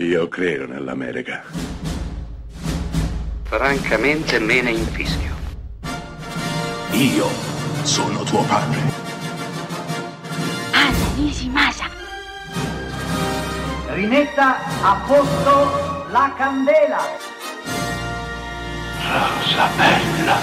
Io credo nell'America. Francamente me ne infischio. Io sono tuo padre. Anna Nishimasa. Rimetta a posto la candela. Rosa bella.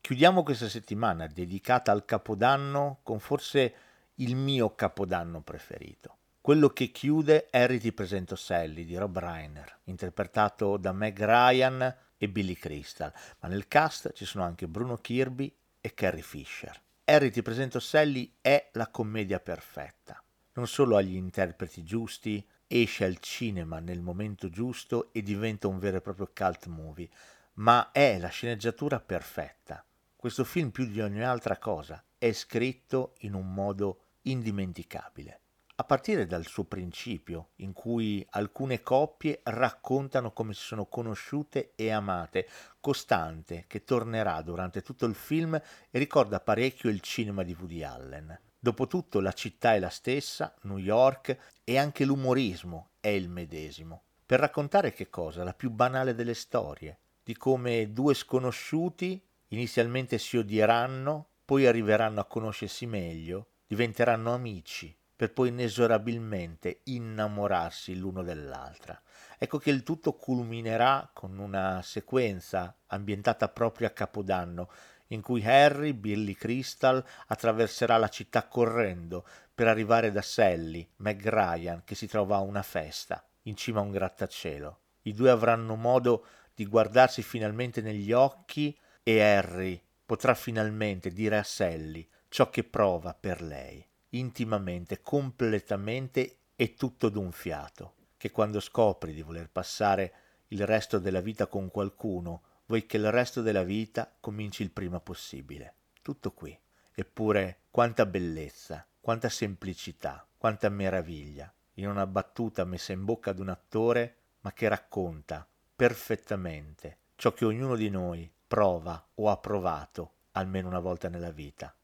Chiudiamo questa settimana dedicata al Capodanno con forse il mio Capodanno preferito. Quello che chiude Harry ti presento Sally di Rob Reiner, interpretato da Meg Ryan e Billy Crystal, ma nel cast ci sono anche Bruno Kirby e Carrie Fisher. Harry ti presento Sally è la commedia perfetta. Non solo ha gli interpreti giusti, esce al cinema nel momento giusto e diventa un vero e proprio cult movie, ma è la sceneggiatura perfetta. Questo film più di ogni altra cosa è scritto in un modo indimenticabile a partire dal suo principio, in cui alcune coppie raccontano come si sono conosciute e amate, costante, che tornerà durante tutto il film e ricorda parecchio il cinema di Woody Allen. Dopotutto la città è la stessa, New York, e anche l'umorismo è il medesimo. Per raccontare che cosa? La più banale delle storie, di come due sconosciuti inizialmente si odieranno, poi arriveranno a conoscersi meglio, diventeranno amici, per poi inesorabilmente innamorarsi l'uno dell'altra. Ecco che il tutto culminerà con una sequenza ambientata proprio a Capodanno, in cui Harry, Billy Crystal, attraverserà la città correndo per arrivare da Sally, Meg Ryan, che si trova a una festa, in cima a un grattacielo. I due avranno modo di guardarsi finalmente negli occhi e Harry potrà finalmente dire a Sally ciò che prova per lei intimamente, completamente e tutto d'un fiato, che quando scopri di voler passare il resto della vita con qualcuno, vuoi che il resto della vita cominci il prima possibile. Tutto qui. Eppure quanta bellezza, quanta semplicità, quanta meraviglia, in una battuta messa in bocca ad un attore, ma che racconta perfettamente ciò che ognuno di noi prova o ha provato almeno una volta nella vita.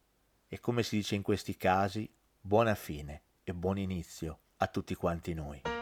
E come si dice in questi casi, buona fine e buon inizio a tutti quanti noi.